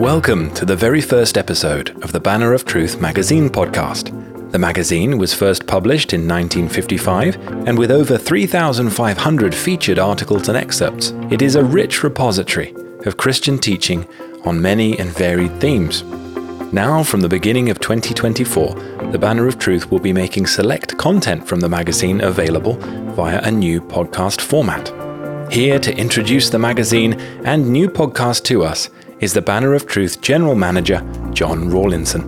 Welcome to the very first episode of the Banner of Truth magazine podcast. The magazine was first published in 1955, and with over 3,500 featured articles and excerpts, it is a rich repository of Christian teaching on many and varied themes. Now, from the beginning of 2024, the Banner of Truth will be making select content from the magazine available via a new podcast format. Here to introduce the magazine and new podcast to us is the Banner of Truth General Manager, John Rawlinson.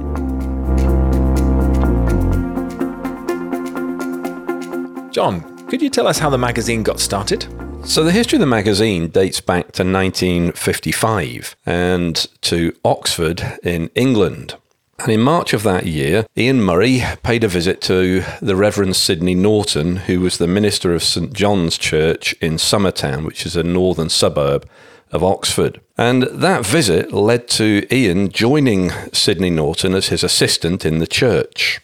John, could you tell us how the magazine got started? So, the history of the magazine dates back to 1955 and to Oxford in England. And in March of that year, Iain Murray paid a visit to the Reverend Sidney Norton, who was the minister of St John's Church in Summertown, which is a northern suburb of Oxford. And that visit led to Iain joining Sidney Norton as his assistant in the church.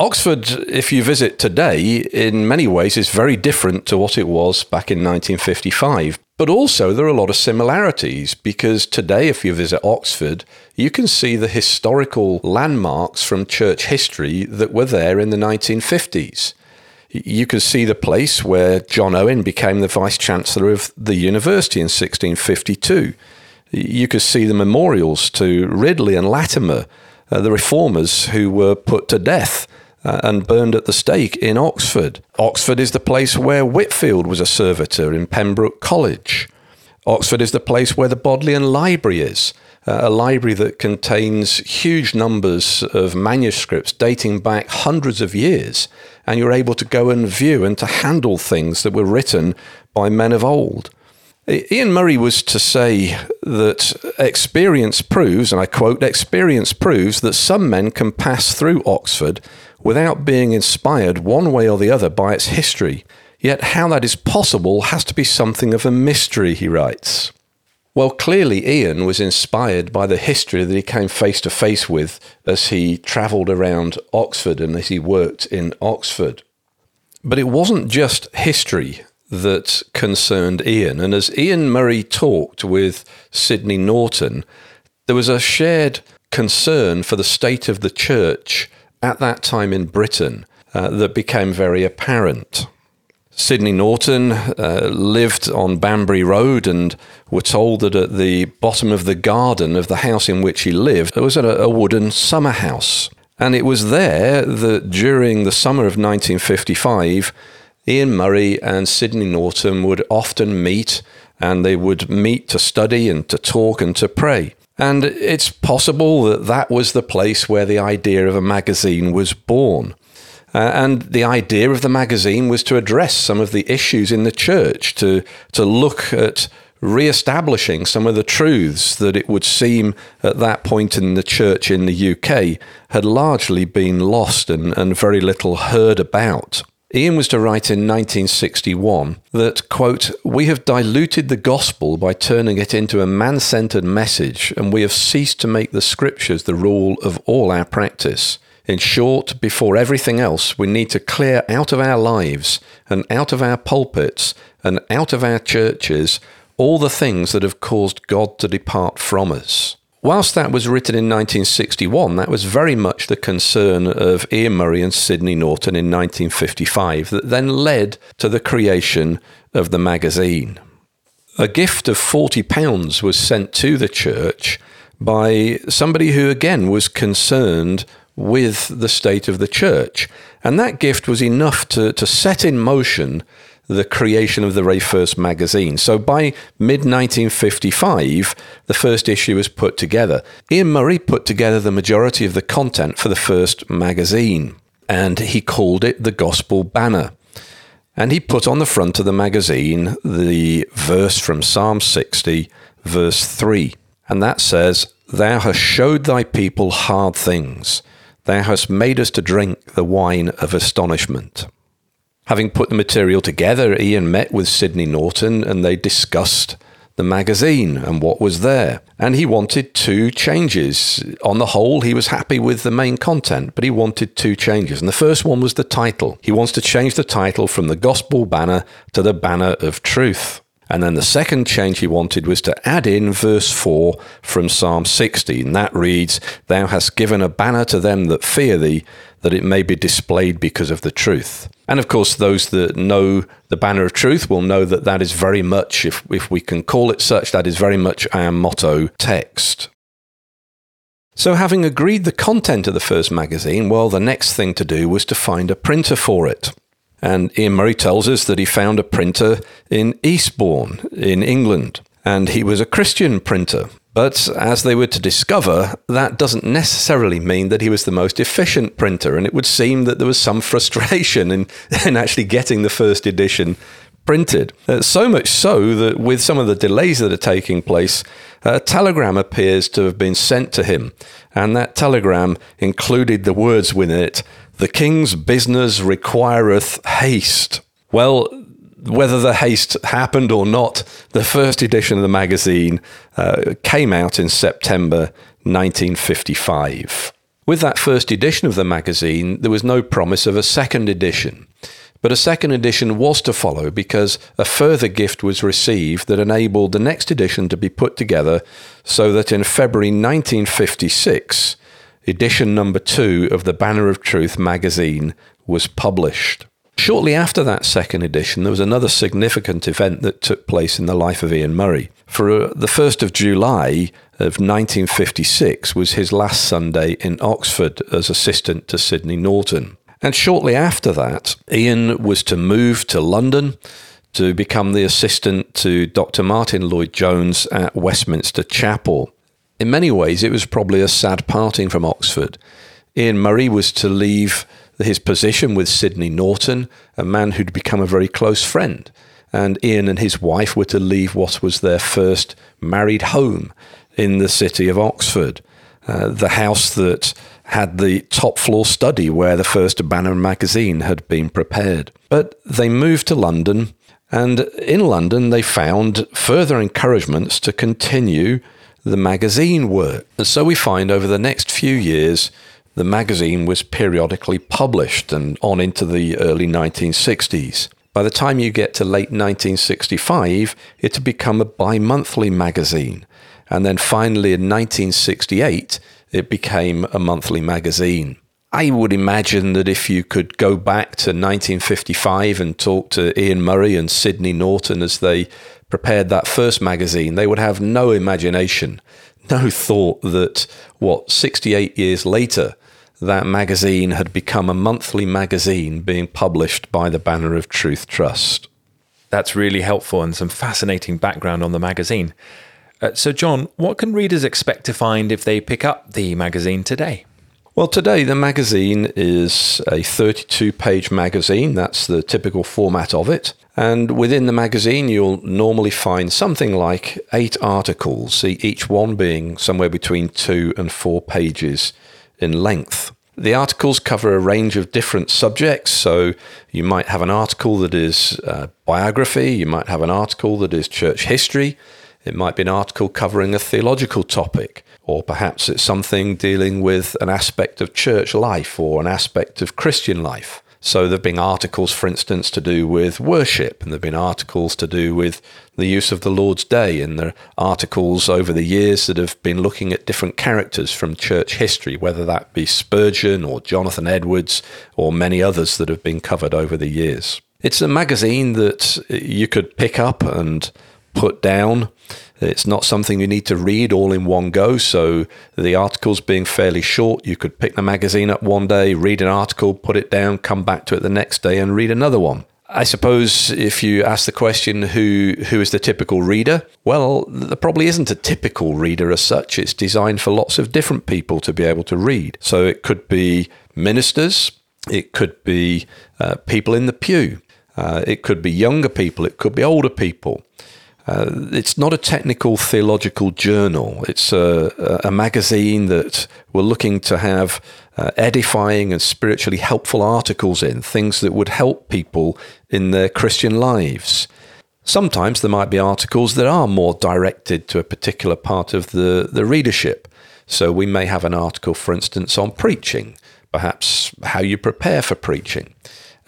Oxford, if you visit today, in many ways is very different to what it was back in 1955. But also, there are a lot of similarities because today, if you visit Oxford, you can see the historical landmarks from church history that were there in the 1950s. You can see the place where John Owen became the Vice Chancellor of the university in 1652. You could see the memorials to Ridley and Latimer, uh, the reformers who were put to death uh, and burned at the stake in Oxford. Oxford is the place where Whitefield was a servitor in Pembroke College. Oxford is the place where the Bodleian Library is, Uh, a library that contains huge numbers of manuscripts dating back hundreds of years, and you're able to go and view and to handle things that were written by men of old. Iain Murray was to say that experience proves, and I quote, experience proves that some men can pass through Oxford without being inspired one way or the other by its history. Yet how that is possible has to be something of a mystery, he writes. Well, clearly, Iain was inspired by the history that he came face to face with as he travelled around Oxford and as he worked in Oxford. But it wasn't just history that concerned Iain. And as Iain Murray talked with Sidney Norton, there was a shared concern for the state of the church at that time in Britain uh, that became very apparent. Sidney Norton uh, lived on Banbury Road and were told that at the bottom of the garden of the house in which he lived, there was a, a wooden summer house. And it was there that during the summer of 1955, Iain Murray and Sidney Norton would often meet and they would meet to study and to talk and to pray. And it's possible that that was the place where the idea of a magazine was born. Uh, and the idea of the magazine was to address some of the issues in the church, to, to look at re-establishing some of the truths that it would seem at that point in the church in the UK had largely been lost and, and very little heard about. Iain was to write in 1961 that, quote, we have diluted the gospel by turning it into a man centered message, and we have ceased to make the scriptures the rule of all our practice. In short, before everything else, we need to clear out of our lives and out of our pulpits and out of our churches all the things that have caused God to depart from us. Whilst that was written in 1961, that was very much the concern of Iain Murray and Sidney Norton in 1955 that then led to the creation of the magazine. A gift of £40 was sent to the church by somebody who, again, was concerned with the state of the church. And that gift was enough to, to set in motion the creation of the Ray first magazine. So by mid 1955, the first issue was put together. Iain Murray put together the majority of the content for the first magazine, and he called it the Gospel Banner. And he put on the front of the magazine the verse from Psalm 60, verse 3. And that says, Thou hast showed thy people hard things. Thou hast made us to drink the wine of astonishment. Having put the material together, Iain met with Sidney Norton and they discussed the magazine and what was there. And he wanted two changes. On the whole, he was happy with the main content, but he wanted two changes. And the first one was the title. He wants to change the title from the Gospel Banner to the Banner of Truth. And then the second change he wanted was to add in verse 4 from Psalm 60. And that reads, Thou hast given a banner to them that fear thee, that it may be displayed because of the truth. And of course, those that know the banner of truth will know that that is very much, if, if we can call it such, that is very much our motto text. So, having agreed the content of the first magazine, well, the next thing to do was to find a printer for it. And Iain Murray tells us that he found a printer in Eastbourne, in England, and he was a Christian printer. But as they were to discover, that doesn't necessarily mean that he was the most efficient printer, and it would seem that there was some frustration in, in actually getting the first edition printed. Uh, so much so that with some of the delays that are taking place, a telegram appears to have been sent to him, and that telegram included the words within it the king's business requireth haste. Well, whether the haste happened or not, the first edition of the magazine uh, came out in September 1955. With that first edition of the magazine, there was no promise of a second edition. But a second edition was to follow because a further gift was received that enabled the next edition to be put together so that in February 1956, edition number two of the Banner of Truth magazine was published. Shortly after that second edition, there was another significant event that took place in the life of Iain Murray. For uh, the 1st of July of 1956 was his last Sunday in Oxford as assistant to Sidney Norton. And shortly after that, Iain was to move to London to become the assistant to Dr. Martyn Lloyd-Jones at Westminster Chapel. In many ways, it was probably a sad parting from Oxford. Iain Murray was to leave his position with Sidney Norton, a man who'd become a very close friend. And Iain and his wife were to leave what was their first married home in the city of Oxford, uh, the house that had the top floor study where the first Banner magazine had been prepared. But they moved to London, and in London they found further encouragements to continue the magazine work. And so we find over the next few years, the magazine was periodically published and on into the early 1960s. By the time you get to late 1965, it had become a bi monthly magazine. And then finally in 1968, it became a monthly magazine. I would imagine that if you could go back to 1955 and talk to Iain Murray and Sidney Norton as they prepared that first magazine, they would have no imagination, no thought that, what, 68 years later, that magazine had become a monthly magazine being published by the Banner of Truth Trust. That's really helpful and some fascinating background on the magazine. Uh, so, John, what can readers expect to find if they pick up the magazine today? Well, today the magazine is a 32 page magazine. That's the typical format of it. And within the magazine, you'll normally find something like eight articles, each one being somewhere between two and four pages in length. The articles cover a range of different subjects. So you might have an article that is uh, biography, you might have an article that is church history, it might be an article covering a theological topic, or perhaps it's something dealing with an aspect of church life or an aspect of Christian life. So there have been articles, for instance, to do with worship, and there have been articles to do with the use of the Lord's Day, and there are articles over the years that have been looking at different characters from church history, whether that be Spurgeon or Jonathan Edwards or many others that have been covered over the years. It's a magazine that you could pick up and put down. It's not something you need to read all in one go. So the articles being fairly short, you could pick the magazine up one day, read an article, put it down, come back to it the next day, and read another one. I suppose if you ask the question who who is the typical reader, well, there probably isn't a typical reader as such. It's designed for lots of different people to be able to read. So it could be ministers, it could be uh, people in the pew, uh, it could be younger people, it could be older people. Uh, it's not a technical theological journal. It's a, a magazine that we're looking to have uh, edifying and spiritually helpful articles in, things that would help people in their Christian lives. Sometimes there might be articles that are more directed to a particular part of the, the readership. So we may have an article, for instance, on preaching, perhaps how you prepare for preaching.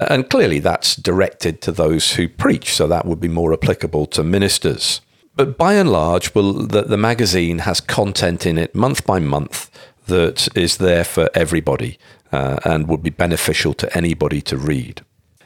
And clearly that's directed to those who preach, so that would be more applicable to ministers. But by and large, well, the, the magazine has content in it month by month that is there for everybody uh, and would be beneficial to anybody to read.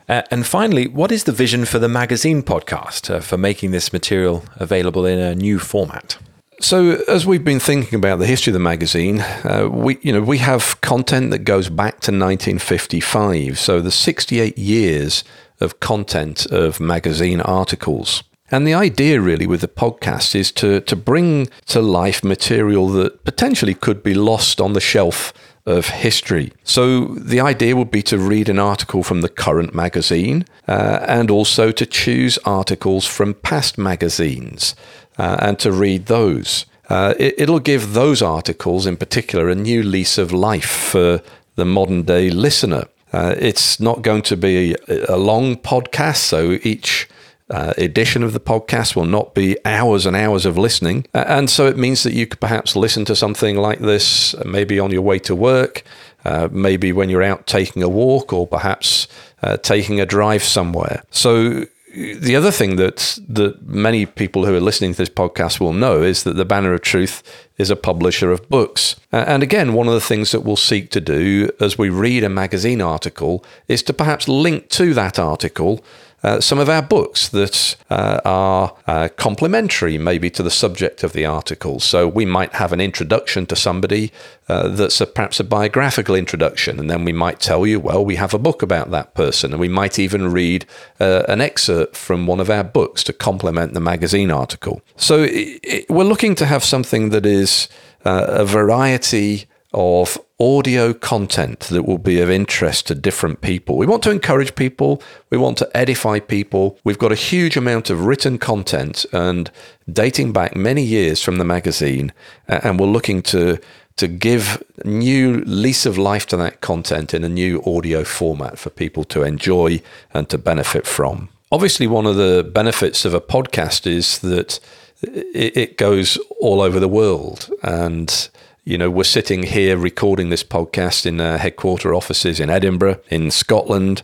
Uh, and finally, what is the vision for the magazine podcast uh, for making this material available in a new format? So, as we've been thinking about the history of the magazine, uh, we you know we have content that goes back to 1955. So, the 68 years of content of magazine articles. And the idea really with the podcast is to to bring to life material that potentially could be lost on the shelf of history. So the idea would be to read an article from the current magazine uh, and also to choose articles from past magazines uh, and to read those. Uh, it, will give those articles in particular a new lease of life for the modern day listener. Uh, it's not going to be a, a long podcast, so each uh, edition of the podcast will not be hours and hours of listening. And so it means that you could perhaps listen to something like this uh, maybe on your way to work, uh, maybe when you're out taking a walk, or perhaps uh, taking a drive somewhere. So the other thing that that many people who are listening to this podcast will know is that the Banner of Truth is a publisher of books. And again, one of the things that we'll seek to do as we read a magazine article is to perhaps link to that article uh, some of our books that uh, are uh, complementary, maybe, to the subject of the article. So we might have an introduction to somebody uh, that's a, perhaps a biographical introduction, and then we might tell you, well, we have a book about that person, and we might even read uh, an excerpt from one of our books to complement the magazine article. So it, it, we're looking to have something that is a variety of audio content that will be of interest to different people. We want to encourage people, we want to edify people. We've got a huge amount of written content and dating back many years from the magazine, uh, and we're looking to to give new lease of life to that content in a new audio format for people to enjoy and to benefit from. Obviously, one of the benefits of a podcast is that it goes all over the world and you know, we're sitting here recording this podcast in uh, headquarter offices in Edinburgh, in Scotland,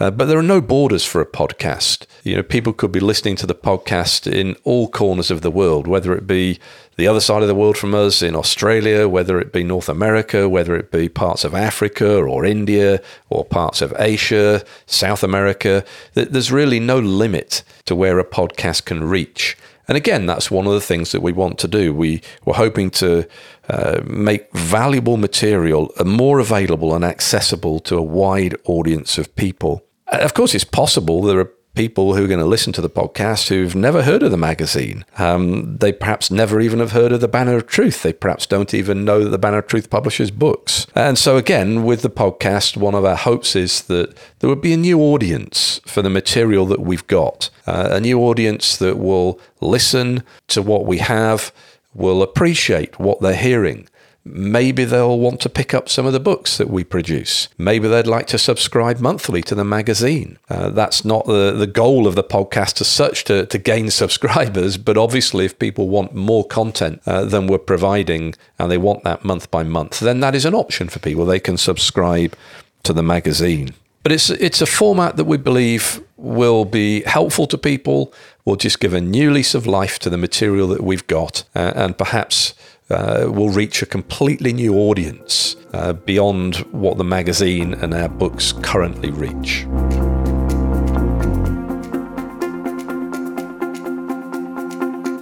uh, but there are no borders for a podcast. You know, people could be listening to the podcast in all corners of the world, whether it be the other side of the world from us in Australia, whether it be North America, whether it be parts of Africa or India or parts of Asia, South America. There's really no limit to where a podcast can reach. And again, that's one of the things that we want to do. We were hoping to uh, make valuable material more available and accessible to a wide audience of people. Of course, it's possible there are people who are going to listen to the podcast who've never heard of the magazine. Um, they perhaps never even have heard of the Banner of Truth. They perhaps don't even know that the Banner of Truth publishes books. And so, again, with the podcast, one of our hopes is that there would be a new audience for the material that we've got, uh, a new audience that will listen to what we have, will appreciate what they're hearing Maybe they'll want to pick up some of the books that we produce. Maybe they'd like to subscribe monthly to the magazine. Uh, that's not the, the goal of the podcast as such to, to gain subscribers, but obviously, if people want more content uh, than we're providing and they want that month by month, then that is an option for people. They can subscribe to the magazine. But it's it's a format that we believe will be helpful to people. Will just give a new lease of life to the material that we've got, uh, and perhaps uh, will reach a completely new audience uh, beyond what the magazine and our books currently reach.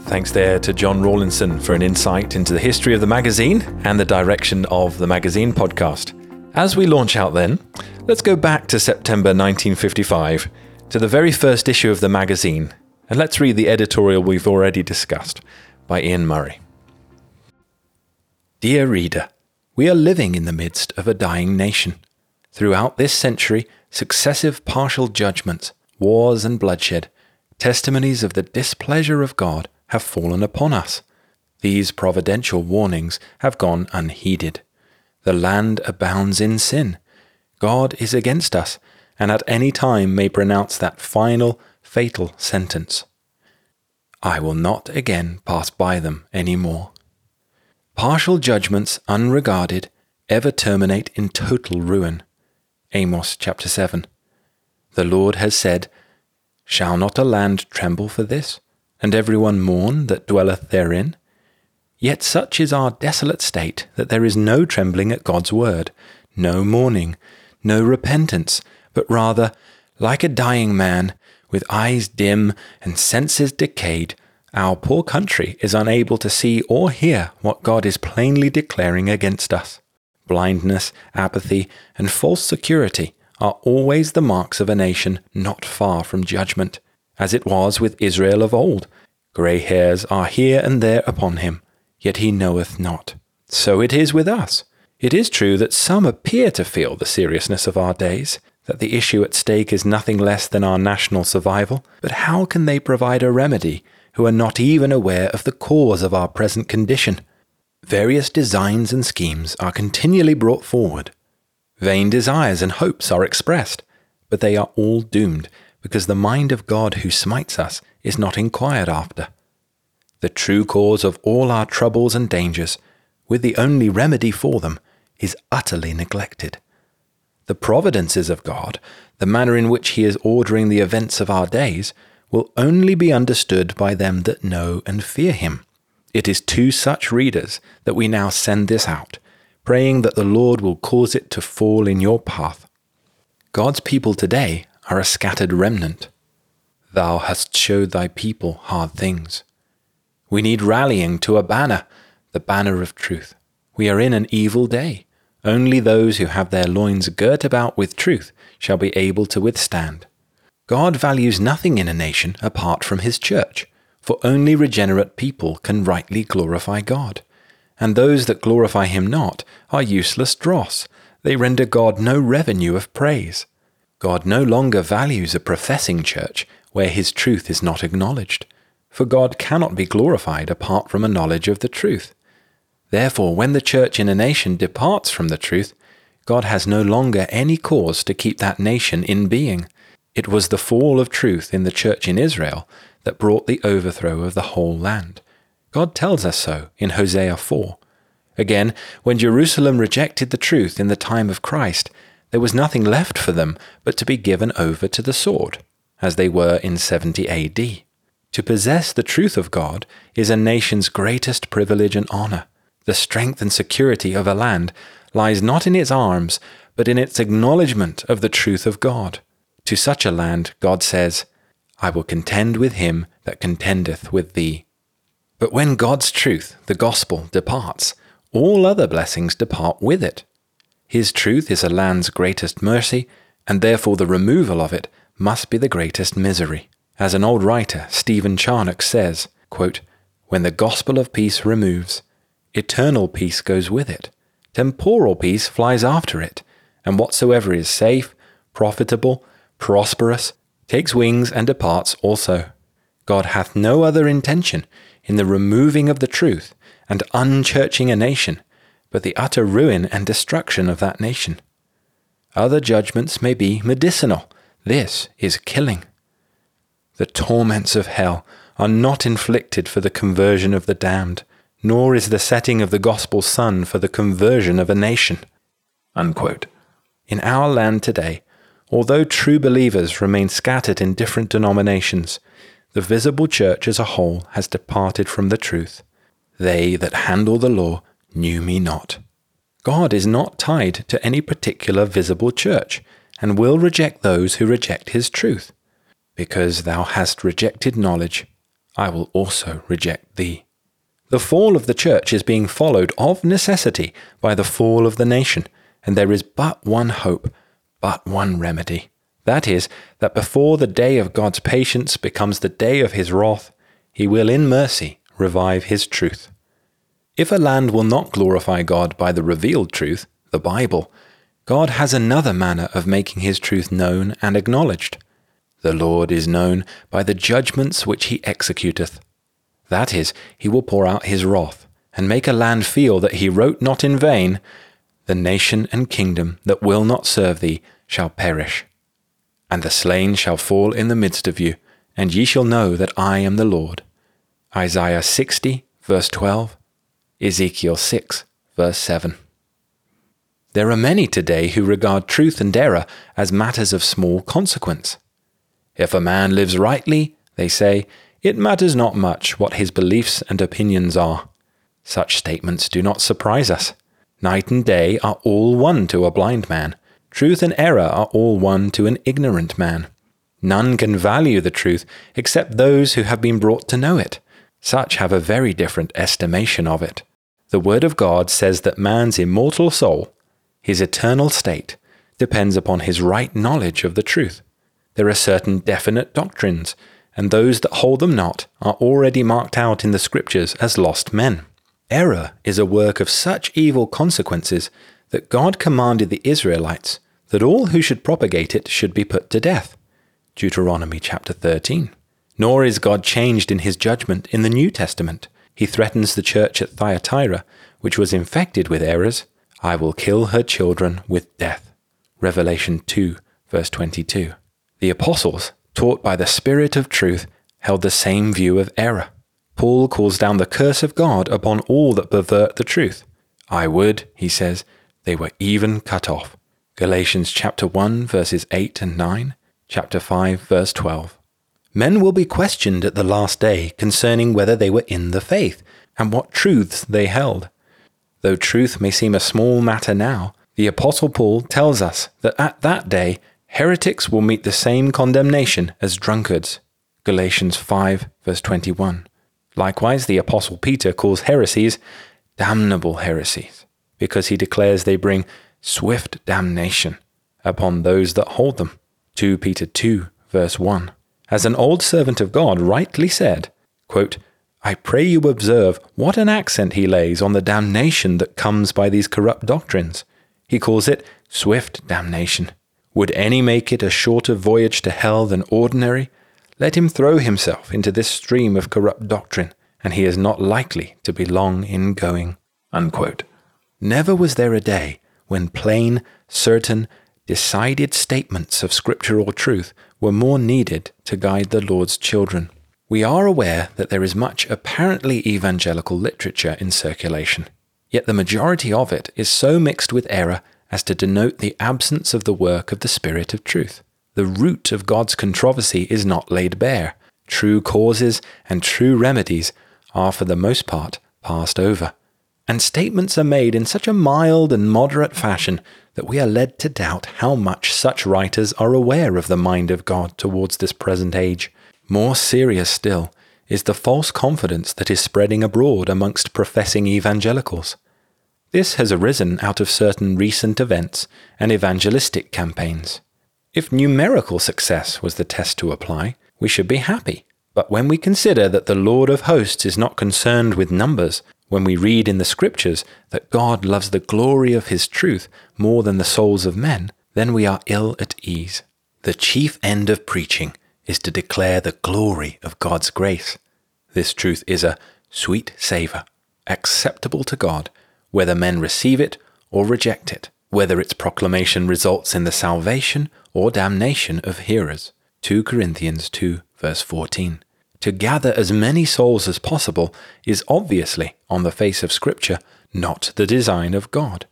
Thanks there to John Rawlinson for an insight into the history of the magazine and the direction of the magazine podcast. As we launch out then, let's go back to September 1955 to the very first issue of the magazine, and let's read the editorial we've already discussed by Iain Murray. Dear reader, we are living in the midst of a dying nation. Throughout this century, successive partial judgments, wars, and bloodshed, testimonies of the displeasure of God have fallen upon us. These providential warnings have gone unheeded. The land abounds in sin. God is against us, and at any time may pronounce that final, fatal sentence. I will not again pass by them any more. Partial judgments unregarded ever terminate in total ruin. Amos chapter 7. The Lord has said, Shall not a land tremble for this, and every one mourn that dwelleth therein? Yet such is our desolate state that there is no trembling at God's word, no mourning, no repentance, but rather, like a dying man, with eyes dim and senses decayed, our poor country is unable to see or hear what God is plainly declaring against us. Blindness, apathy, and false security are always the marks of a nation not far from judgment, as it was with Israel of old. Grey hairs are here and there upon him, yet he knoweth not. So it is with us. It is true that some appear to feel the seriousness of our days, that the issue at stake is nothing less than our national survival, but how can they provide a remedy who are not even aware of the cause of our present condition? Various designs and schemes are continually brought forward. Vain desires and hopes are expressed, but they are all doomed because the mind of God who smites us is not inquired after. The true cause of all our troubles and dangers, with the only remedy for them, is utterly neglected. The providences of God, the manner in which He is ordering the events of our days, will only be understood by them that know and fear Him. It is to such readers that we now send this out, praying that the Lord will cause it to fall in your path. God's people today are a scattered remnant. Thou hast showed thy people hard things. We need rallying to a banner, the banner of truth. We are in an evil day. Only those who have their loins girt about with truth shall be able to withstand. God values nothing in a nation apart from his church, for only regenerate people can rightly glorify God. And those that glorify him not are useless dross. They render God no revenue of praise. God no longer values a professing church where his truth is not acknowledged, for God cannot be glorified apart from a knowledge of the truth. Therefore, when the church in a nation departs from the truth, God has no longer any cause to keep that nation in being. It was the fall of truth in the church in Israel that brought the overthrow of the whole land. God tells us so in Hosea 4. Again, when Jerusalem rejected the truth in the time of Christ, there was nothing left for them but to be given over to the sword, as they were in 70 AD. To possess the truth of God is a nation's greatest privilege and honor. The strength and security of a land lies not in its arms, but in its acknowledgement of the truth of God. To such a land, God says, I will contend with him that contendeth with thee. But when God's truth, the gospel, departs, all other blessings depart with it. His truth is a land's greatest mercy, and therefore the removal of it must be the greatest misery. As an old writer, Stephen Charnock, says, quote, When the gospel of peace removes, Eternal peace goes with it. Temporal peace flies after it. And whatsoever is safe, profitable, prosperous, takes wings and departs also. God hath no other intention in the removing of the truth and unchurching a nation, but the utter ruin and destruction of that nation. Other judgments may be medicinal. This is killing. The torments of hell are not inflicted for the conversion of the damned, nor is the setting of the gospel sun for the conversion of a nation. Unquote. In our land today, although true believers remain scattered in different denominations, the visible church as a whole has departed from the truth. They that handle the law knew me not. God is not tied to any particular visible church, and will reject those who reject his truth. Because thou hast rejected knowledge, I will also reject thee. The fall of the church is being followed of necessity by the fall of the nation, and there is but one hope, but one remedy. That is, that before the day of God's patience becomes the day of his wrath, he will in mercy revive his truth. If a land will not glorify God by the revealed truth, the Bible, God has another manner of making his truth known and acknowledged. The Lord is known by the judgments which he executeth. That is, he will pour out his wrath, and make a land feel that he wrote not in vain, The nation and kingdom that will not serve thee shall perish. And the slain shall fall in the midst of you, and ye shall know that I am the Lord. Isaiah 60, verse 12, Ezekiel 6, verse 7. There are many today who regard truth and error as matters of small consequence. If a man lives rightly, they say, it matters not much what his beliefs and opinions are. Such statements do not surprise us. Night and day are all one to a blind man. Truth and error are all one to an ignorant man. None can value the truth except those who have been brought to know it. Such have a very different estimation of it. The Word of God says that man's immortal soul, his eternal state, depends upon his right knowledge of the truth. There are certain definite doctrines, and those that hold them not are already marked out in the Scriptures as lost men. Error is a work of such evil consequences that God commanded the Israelites that all who should propagate it should be put to death. Deuteronomy chapter 13. Nor is God changed in his judgment in the New Testament. He threatens the church at Thyatira, which was infected with errors, I will kill her children with death. Revelation 2, verse 22. The apostles, taught by the Spirit of truth, held the same view of error. Paul calls down the curse of God upon all that pervert the truth. I would, he says, they were even cut off. Galatians chapter 1 verses 8 and 9, chapter 5 verse 12. Men will be questioned at the last day concerning whether they were in the faith and what truths they held. Though truth may seem a small matter now, the Apostle Paul tells us that at that day heretics will meet the same condemnation as drunkards. Galatians 5 verse 21. Likewise, the Apostle Peter calls heresies damnable heresies, because he declares they bring swift damnation upon those that hold them. 2 Peter 2 verse 1. As an old servant of God rightly said, quote, I pray you observe what an accent he lays on the damnation that comes by these corrupt doctrines. He calls it swift damnation. Would any make it a shorter voyage to hell than ordinary? Let him throw himself into this stream of corrupt doctrine, and he is not likely to be long in going. Unquote. Never was there a day when plain, certain, decided statements of scriptural truth were more needed to guide the Lord's children. We are aware that there is much apparently evangelical literature in circulation, yet the majority of it is so mixed with error as to denote the absence of the work of the Spirit of truth. The root of God's controversy is not laid bare. True causes and true remedies are for the most part passed over. And statements are made in such a mild and moderate fashion that we are led to doubt how much such writers are aware of the mind of God towards this present age. More serious still is the false confidence that is spreading abroad amongst professing evangelicals. This has arisen out of certain recent events and evangelistic campaigns. If numerical success was the test to apply, we should be happy. But when we consider that the Lord of hosts is not concerned with numbers, when we read in the Scriptures that God loves the glory of his truth more than the souls of men, then we are ill at ease. The chief end of preaching is to declare the glory of God's grace. This truth is a sweet savour, acceptable to God, whether men receive it or reject it, whether its proclamation results in the salvation or damnation of hearers. 2 Corinthians 2, verse 14. To gather as many souls as possible is obviously, on the face of Scripture, not the design of God.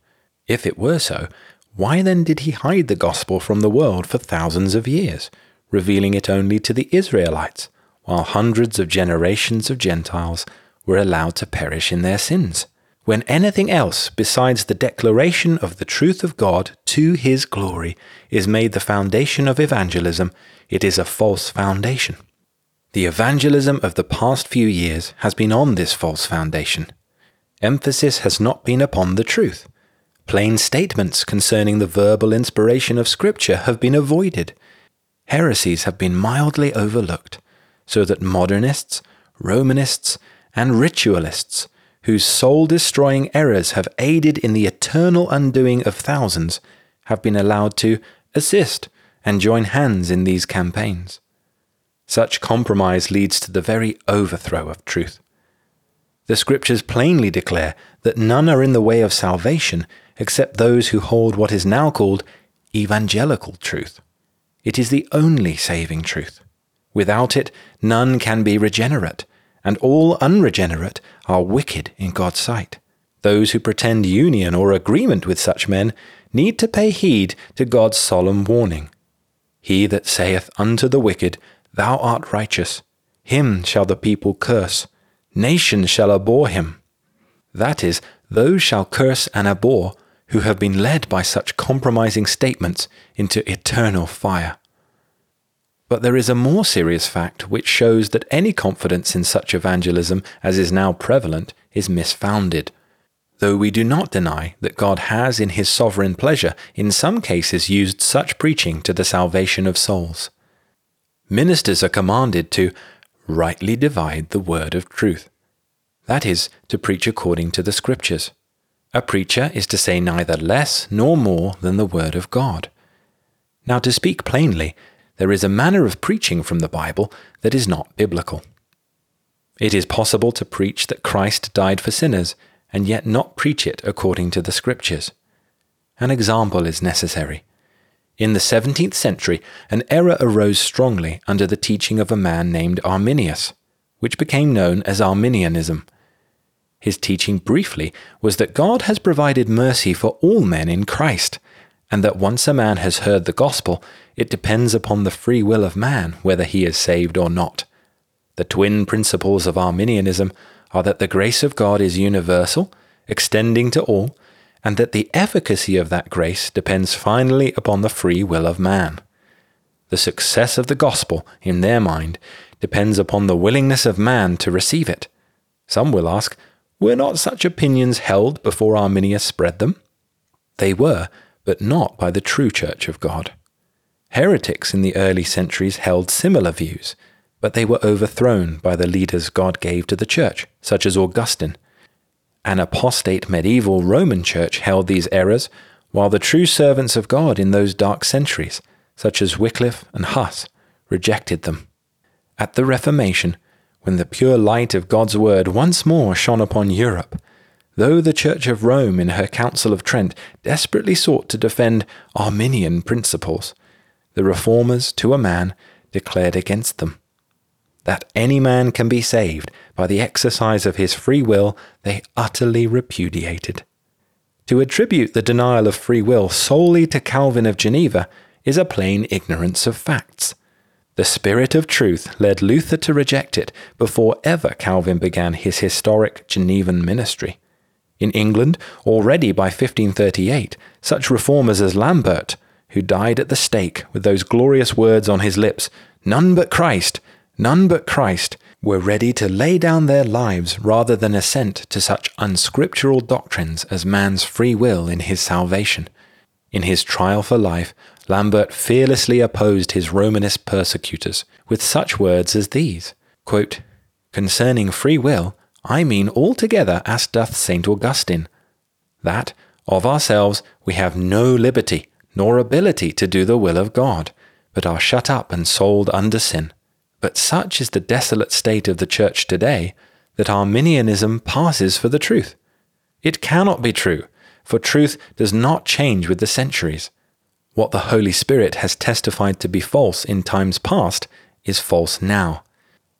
If it were so, why then did he hide the gospel from the world for thousands of years, revealing it only to the Israelites, while hundreds of generations of Gentiles were allowed to perish in their sins? When anything else besides the declaration of the truth of God to his glory is made the foundation of evangelism, it is a false foundation. The evangelism of the past few years has been on this false foundation. Emphasis has not been upon the truth. Plain statements concerning the verbal inspiration of Scripture have been avoided. Heresies have been mildly overlooked, so that modernists, Romanists, and ritualists, whose soul destroying errors have aided in the eternal undoing of thousands, have been allowed to assist and join hands in these campaigns. Such compromise leads to the very overthrow of truth. The scriptures plainly declare that none are in the way of salvation except those who hold what is now called evangelical truth. It is the only saving truth. Without it, none can be regenerate, and all unregenerate are wicked in God's sight. Those who pretend union or agreement with such men need to pay heed to God's solemn warning. He that saith unto the wicked, Thou art righteous, him shall the people curse, nations shall abhor him. That is, those shall curse and abhor who have been led by such compromising statements into eternal fire. But there is a more serious fact which shows that any confidence in such evangelism as is now prevalent is misfounded. Though we do not deny that God has, in his sovereign pleasure, in some cases used such preaching to the salvation of souls. Ministers are commanded to rightly divide the word of truth. That is, to preach according to the Scriptures. A preacher is to say neither less nor more than the word of God. Now, to speak plainly, there is a manner of preaching from the Bible that is not biblical. It is possible to preach that Christ died for sinners and yet not preach it according to the Scriptures. An example is necessary. In the 17th century, an error arose strongly under the teaching of a man named Arminius, which became known as Arminianism. His teaching briefly was that God has provided mercy for all men in Christ, and that once a man has heard the gospel, it depends upon the free will of man whether he is saved or not. The twin principles of Arminianism are that the grace of God is universal, extending to all, and that the efficacy of that grace depends finally upon the free will of man. The success of the gospel, in their mind, depends upon the willingness of man to receive it. Some will ask, were not such opinions held before Arminius spread them? They were, but not by the true Church of God. Heretics in the early centuries held similar views, but they were overthrown by the leaders God gave to the Church, such as Augustine. An apostate medieval Roman Church held these errors, while the true servants of God in those dark centuries, such as Wycliffe and Huss, rejected them. At the Reformation, when the pure light of God's word once more shone upon Europe, though the Church of Rome in her Council of Trent desperately sought to defend Arminian principles, the reformers, to a man, declared against them. That any man can be saved by the exercise of his free will, they utterly repudiated. To attribute the denial of free will solely to Calvin of Geneva is a plain ignorance of facts. The Spirit of Truth led Luther to reject it before ever Calvin began his historic Genevan ministry. In England, already by 1538, such reformers as Lambert, who died at the stake with those glorious words on his lips, None but Christ, none but Christ, were ready to lay down their lives rather than assent to such unscriptural doctrines as man's free will in his salvation. In his trial for life, Lambert fearlessly opposed his Romanist persecutors with such words as these quote, Concerning free will, I mean altogether as doth St. Augustine, that of ourselves we have no liberty nor ability to do the will of God, but are shut up and sold under sin. But such is the desolate state of the Church today that Arminianism passes for the truth. It cannot be true, for truth does not change with the centuries. What the Holy Spirit has testified to be false in times past is false now.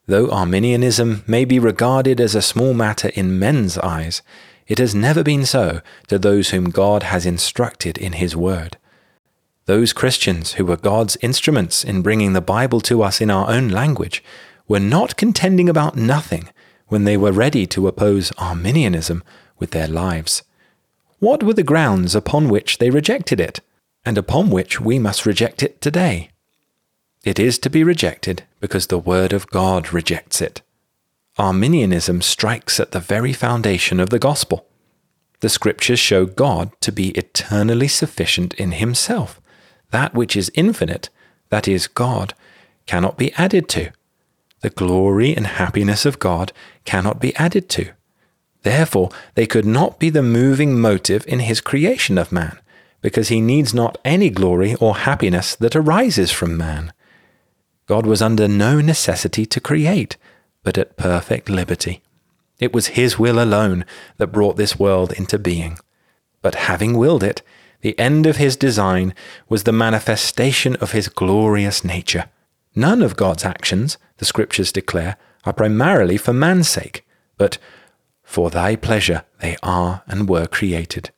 Though Arminianism may be regarded as a small matter in men's eyes, it has never been so to those whom God has instructed in His Word. Those Christians who were God's instruments in bringing the Bible to us in our own language were not contending about nothing when they were ready to oppose Arminianism with their lives. What were the grounds upon which they rejected it? and upon which we must reject it today. It is to be rejected because the Word of God rejects it. Arminianism strikes at the very foundation of the gospel. The scriptures show God to be eternally sufficient in himself. That which is infinite, that is, God, cannot be added to. The glory and happiness of God cannot be added to. Therefore, they could not be the moving motive in his creation of man because he needs not any glory or happiness that arises from man. God was under no necessity to create, but at perfect liberty. It was his will alone that brought this world into being. But having willed it, the end of his design was the manifestation of his glorious nature. None of God's actions, the scriptures declare, are primarily for man's sake, but For thy pleasure they are and were created.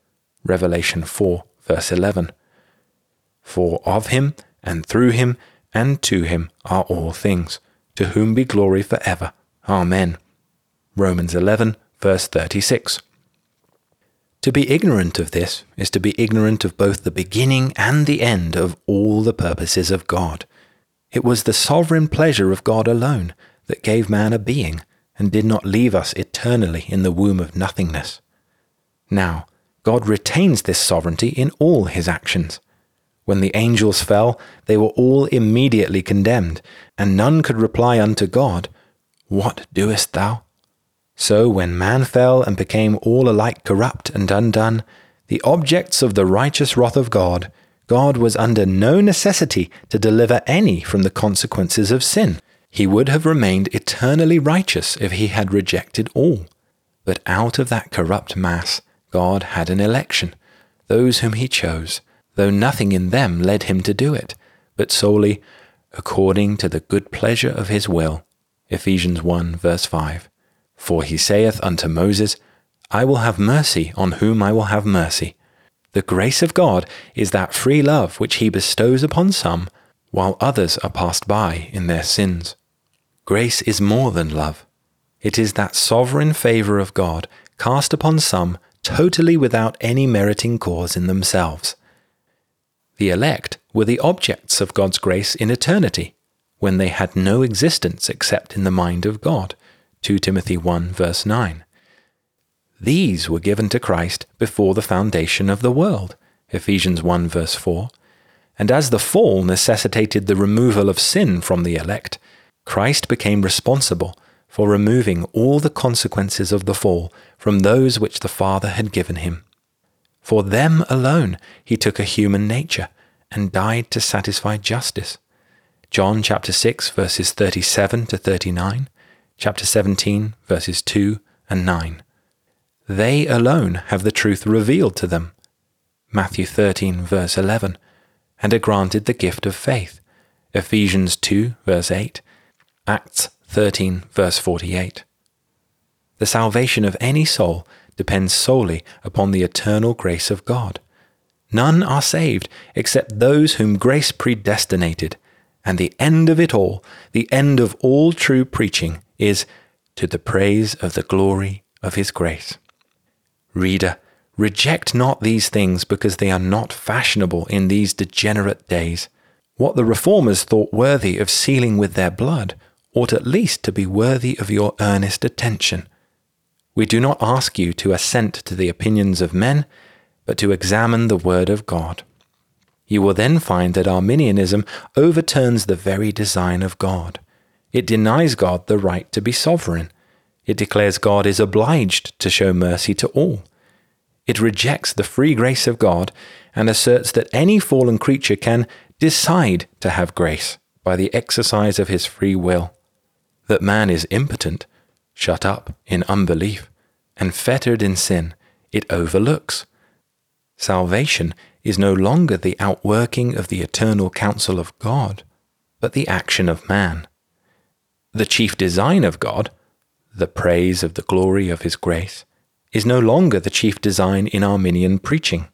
Revelation 4, verse 11. For of him, and through him, and to him are all things, to whom be glory for ever. Amen. Romans 11, verse 36. To be ignorant of this is to be ignorant of both the beginning and the end of all the purposes of God. It was the sovereign pleasure of God alone that gave man a being and did not leave us eternally in the womb of nothingness. Now, God retains this sovereignty in all his actions. When the angels fell, they were all immediately condemned, and none could reply unto God, What doest thou? So when man fell and became all alike corrupt and undone, the objects of the righteous wrath of God, God was under no necessity to deliver any from the consequences of sin. He would have remained eternally righteous if he had rejected all. But out of that corrupt mass, God had an election, those whom he chose, though nothing in them led him to do it, but solely according to the good pleasure of his will. Ephesians 1 verse 5. For he saith unto Moses, I will have mercy on whom I will have mercy. The grace of God is that free love which he bestows upon some, while others are passed by in their sins. Grace is more than love. It is that sovereign favour of God cast upon some totally without any meriting cause in themselves. The elect were the objects of God's grace in eternity, when they had no existence except in the mind of God. 2 Timothy 1 verse 9. These were given to Christ before the foundation of the world. Ephesians 1 verse 4. And as the fall necessitated the removal of sin from the elect, Christ became responsible for removing all the consequences of the fall from those which the Father had given him. For them alone he took a human nature and died to satisfy justice. John chapter 6 verses 37 to 39, chapter 17 verses 2 and 9. They alone have the truth revealed to them. Matthew 13 verse 11, and are granted the gift of faith. Ephesians 2 verse 8, Acts 13 verse 48. The salvation of any soul depends solely upon the eternal grace of God. None are saved except those whom grace predestinated, and the end of it all, the end of all true preaching, is to the praise of the glory of his grace. Reader, reject not these things because they are not fashionable in these degenerate days. What the reformers thought worthy of sealing with their blood ought at least to be worthy of your earnest attention. We do not ask you to assent to the opinions of men, but to examine the Word of God. You will then find that Arminianism overturns the very design of God. It denies God the right to be sovereign. It declares God is obliged to show mercy to all. It rejects the free grace of God and asserts that any fallen creature can decide to have grace by the exercise of his free will. That man is impotent, shut up in unbelief, and fettered in sin, it overlooks. Salvation is no longer the outworking of the eternal counsel of God, but the action of man. The chief design of God, the praise of the glory of His grace, is no longer the chief design in Arminian preaching.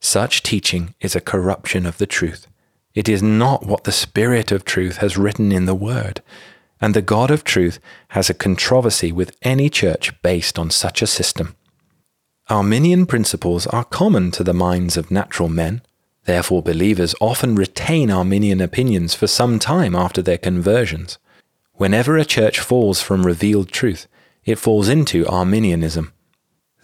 Such teaching is a corruption of the truth. It is not what the Spirit of truth has written in the Word, and the God of truth has a controversy with any church based on such a system. Arminian principles are common to the minds of natural men, therefore, believers often retain Arminian opinions for some time after their conversions. Whenever a church falls from revealed truth, it falls into Arminianism.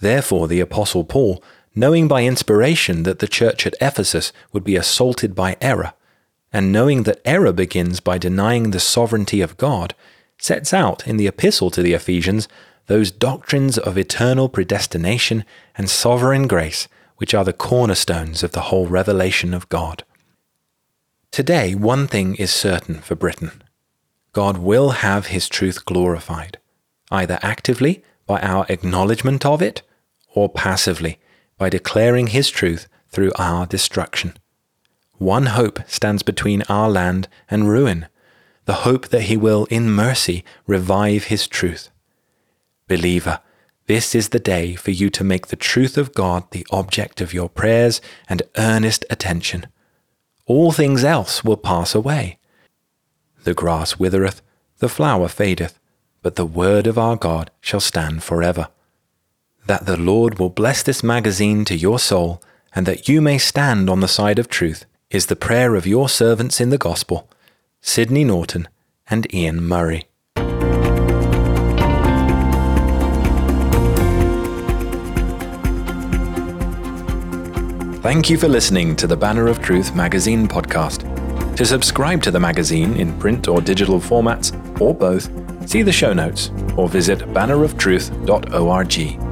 Therefore, the Apostle Paul, knowing by inspiration that the church at Ephesus would be assaulted by error, and knowing that error begins by denying the sovereignty of God, sets out in the epistle to the Ephesians those doctrines of eternal predestination and sovereign grace which are the cornerstones of the whole revelation of God. Today, one thing is certain for Britain God will have his truth glorified, either actively by our acknowledgement of it, or passively by declaring his truth through our destruction. One hope stands between our land and ruin, the hope that he will in mercy revive his truth. Believer, This is the day for you to make the truth of God the object of your prayers and earnest attention. All things else will pass away. The grass withereth, the flower fadeth, but the word of our God shall stand forever. That the Lord will bless this magazine to your soul, and that you may stand on the side of truth, is the prayer of your servants in the gospel, Sidney Norton and Iain Murray. Thank you for listening to the Banner of Truth magazine podcast. To subscribe to the magazine in print or digital formats, or both, see the show notes or visit banneroftruth.org.